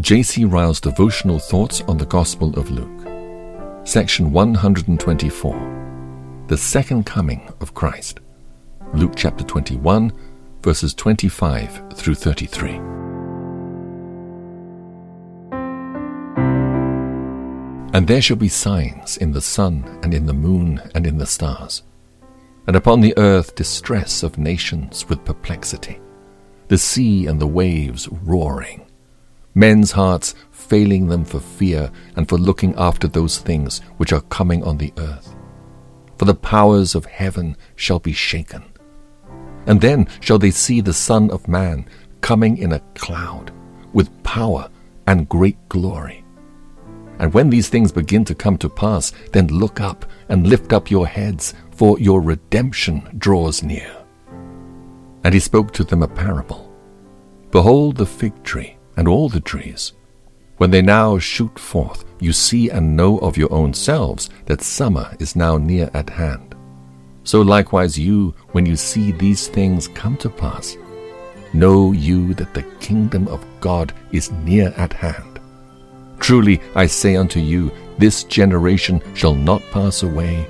J.C. Ryle's devotional thoughts on the Gospel of Luke. Section 124 The Second Coming of Christ. Luke chapter 21, verses 25 through 33. And there shall be signs in the sun, and in the moon, and in the stars, and upon the earth distress of nations with perplexity, the sea and the waves roaring men's hearts failing them for fear and for looking after those things which are coming on the earth. For the powers of heaven shall be shaken. And then shall they see the Son of Man coming in a cloud with power and great glory. And when these things begin to come to pass, then look up and lift up your heads, for your redemption draws near. And he spoke to them a parable Behold the fig tree and all the trees. When they now shoot forth, you see and know of your own selves that summer is now near at hand. So likewise you, when you see these things come to pass, know you that the kingdom of God is near at hand. Truly I say unto you, this generation shall not pass away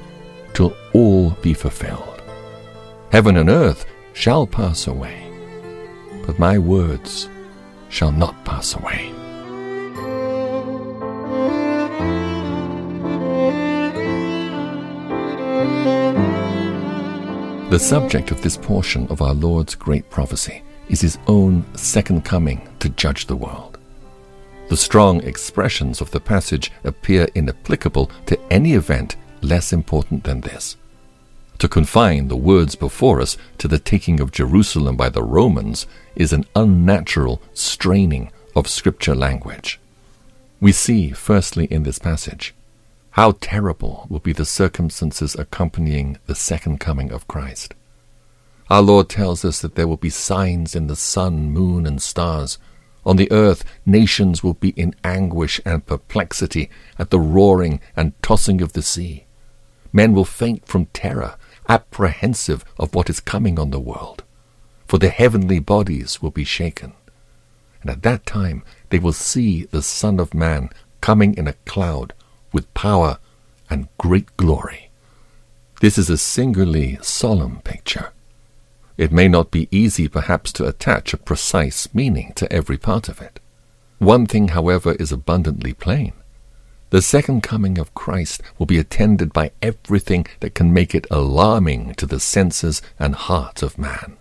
till all be fulfilled. Heaven and earth shall pass away, but my words shall not pass away. The subject of this portion of our Lord's great prophecy is his own second coming to judge the world. The strong expressions of the passage appear inapplicable to any event less important than this. To confine the words before us to the taking of Jerusalem by the Romans is an unnatural straining of scripture language. We see, firstly, in this passage, how terrible will be the circumstances accompanying the second coming of Christ. Our Lord tells us that there will be signs in the sun, moon, and stars. On the earth, nations will be in anguish and perplexity at the roaring and tossing of the sea. Men will faint from terror apprehensive of what is coming on the world, for the heavenly bodies will be shaken. And at that time they will see the Son of Man coming in a cloud with power and great glory. This is a singularly solemn picture. It may not be easy, perhaps, to attach a precise meaning to every part of it. One thing, however, is abundantly plain. The second coming of Christ will be attended by everything that can make it alarming to the senses and heart of man.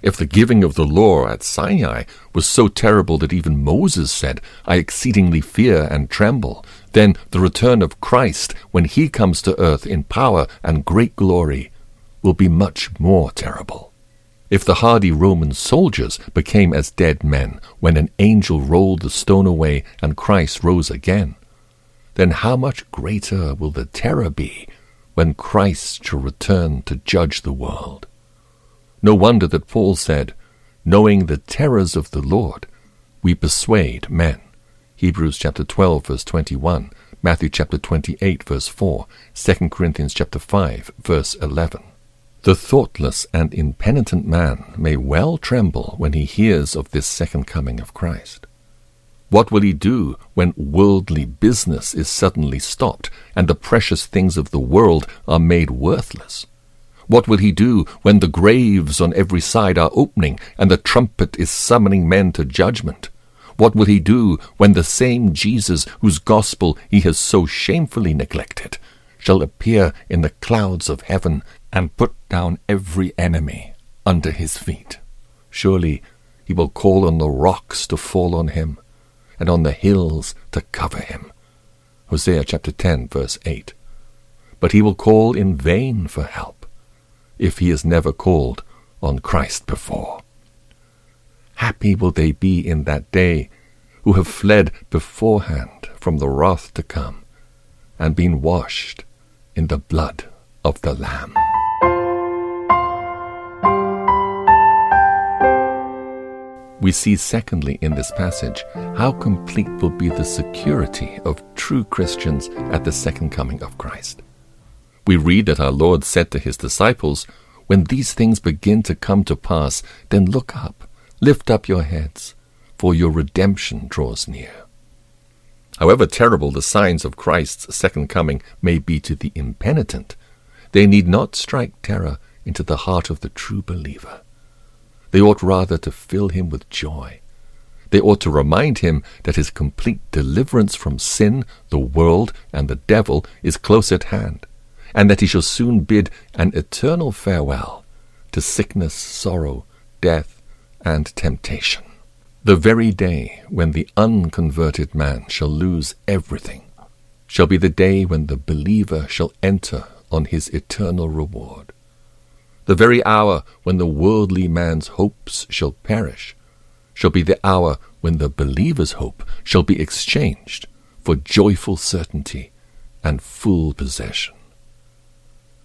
If the giving of the law at Sinai was so terrible that even Moses said, I exceedingly fear and tremble, then the return of Christ, when he comes to earth in power and great glory, will be much more terrible. If the hardy Roman soldiers became as dead men when an angel rolled the stone away and Christ rose again, then how much greater will the terror be when Christ shall return to judge the world? No wonder that Paul said, Knowing the terrors of the Lord, we persuade men. Hebrews chapter 12 verse 21, Matthew chapter 28 verse 4, 2 Corinthians chapter 5 verse 11. The thoughtless and impenitent man may well tremble when he hears of this second coming of Christ. What will he do when worldly business is suddenly stopped and the precious things of the world are made worthless? What will he do when the graves on every side are opening and the trumpet is summoning men to judgment? What will he do when the same Jesus whose gospel he has so shamefully neglected shall appear in the clouds of heaven and put down every enemy under his feet? Surely he will call on the rocks to fall on him and on the hills to cover him. Hosea chapter 10, verse 8. But he will call in vain for help, if he has never called on Christ before. Happy will they be in that day who have fled beforehand from the wrath to come, and been washed in the blood of the Lamb. We see, secondly, in this passage, how complete will be the security of true Christians at the second coming of Christ. We read that our Lord said to his disciples, When these things begin to come to pass, then look up, lift up your heads, for your redemption draws near. However terrible the signs of Christ's second coming may be to the impenitent, they need not strike terror into the heart of the true believer. They ought rather to fill him with joy. They ought to remind him that his complete deliverance from sin, the world, and the devil is close at hand, and that he shall soon bid an eternal farewell to sickness, sorrow, death, and temptation. The very day when the unconverted man shall lose everything shall be the day when the believer shall enter on his eternal reward. The very hour when the worldly man's hopes shall perish shall be the hour when the believer's hope shall be exchanged for joyful certainty and full possession.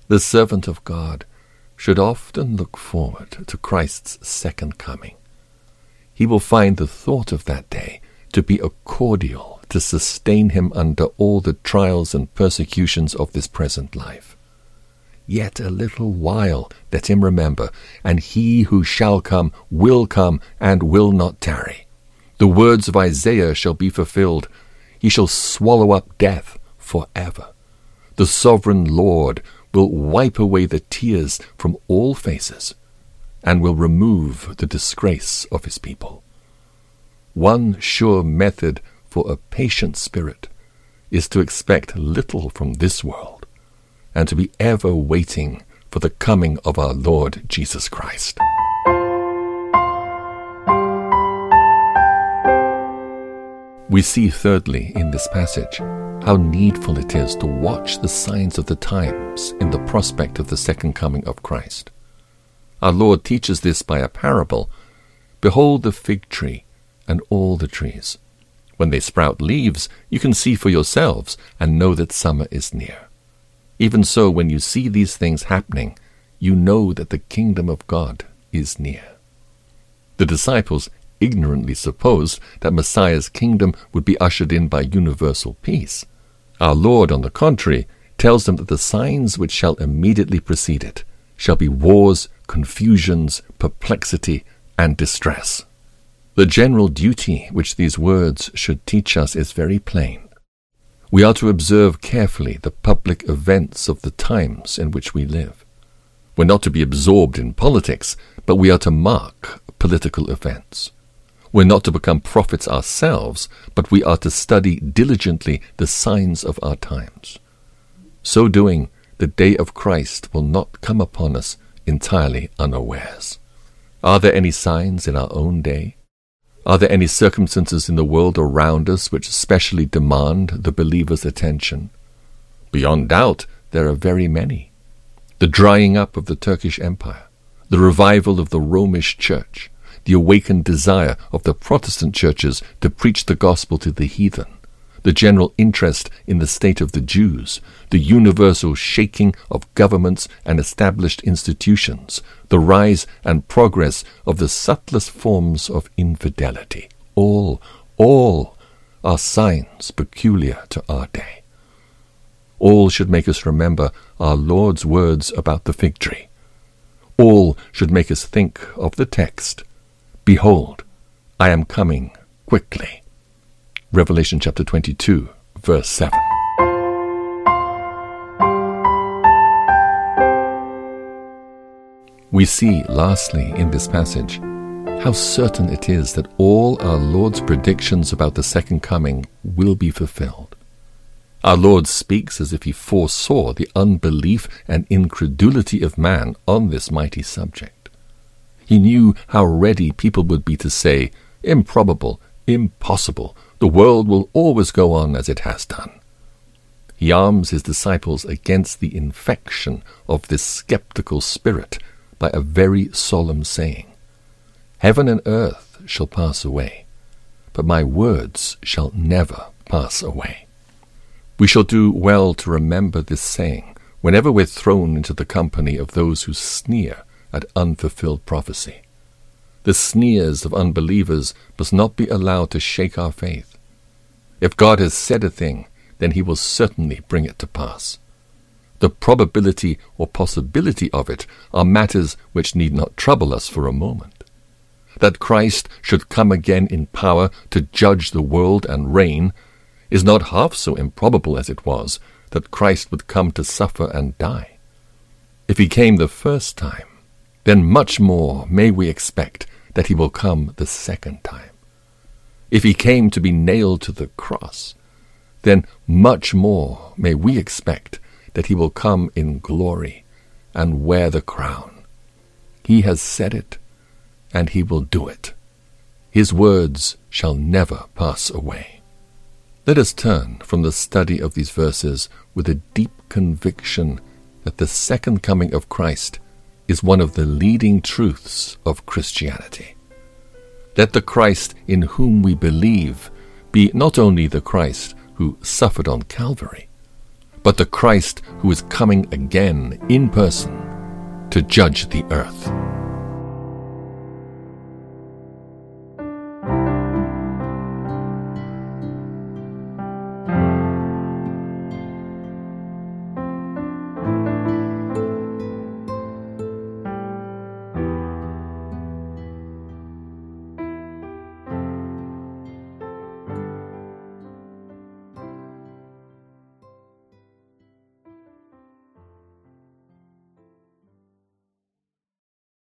The servant of God should often look forward to Christ's second coming he will find the thought of that day to be a cordial to sustain him under all the trials and persecutions of this present life. Yet a little while let him remember, and he who shall come will come and will not tarry. The words of Isaiah shall be fulfilled. He shall swallow up death for ever. The sovereign Lord will wipe away the tears from all faces and will remove the disgrace of his people. One sure method for a patient spirit is to expect little from this world and to be ever waiting for the coming of our Lord Jesus Christ. We see, thirdly, in this passage, how needful it is to watch the signs of the times in the prospect of the second coming of Christ. Our Lord teaches this by a parable. Behold the fig tree and all the trees. When they sprout leaves, you can see for yourselves and know that summer is near. Even so, when you see these things happening, you know that the kingdom of God is near. The disciples ignorantly supposed that Messiah's kingdom would be ushered in by universal peace. Our Lord, on the contrary, tells them that the signs which shall immediately precede it shall be wars, confusions, perplexity, and distress. The general duty which these words should teach us is very plain. We are to observe carefully the public events of the times in which we live. We're not to be absorbed in politics, but we are to mark political events. We're not to become prophets ourselves, but we are to study diligently the signs of our times. So doing, the day of Christ will not come upon us entirely unawares. Are there any signs in our own day? Are there any circumstances in the world around us which specially demand the believer's attention? Beyond doubt, there are very many. The drying up of the Turkish Empire, the revival of the Romish Church, the awakened desire of the Protestant churches to preach the gospel to the heathen, the general interest in the state of the Jews, the universal shaking of governments and established institutions, the rise and progress of the subtlest forms of infidelity. All, all are signs peculiar to our day. All should make us remember our Lord's words about the fig tree. All should make us think of the text Behold, I am coming quickly. Revelation chapter 22, verse 7. We see, lastly, in this passage, how certain it is that all our Lord's predictions about the second coming will be fulfilled. Our Lord speaks as if he foresaw the unbelief and incredulity of man on this mighty subject. He knew how ready people would be to say, improbable, impossible, the world will always go on as it has done. He arms his disciples against the infection of this skeptical spirit by a very solemn saying Heaven and earth shall pass away, but my words shall never pass away. We shall do well to remember this saying whenever we're thrown into the company of those who sneer at unfulfilled prophecy. The sneers of unbelievers must not be allowed to shake our faith. If God has said a thing, then he will certainly bring it to pass. The probability or possibility of it are matters which need not trouble us for a moment. that Christ should come again in power to judge the world and reign is not half so improbable as it was that Christ would come to suffer and die. If he came the first time, then much more may we expect that he will come the second time. If he came to be nailed to the cross, then much more may we expect that he will come in glory and wear the crown. He has said it, and he will do it. His words shall never pass away. Let us turn from the study of these verses with a deep conviction that the second coming of Christ is one of the leading truths of Christianity. Let the Christ in whom we believe be not only the Christ who suffered on Calvary, but the Christ who is coming again in person to judge the earth.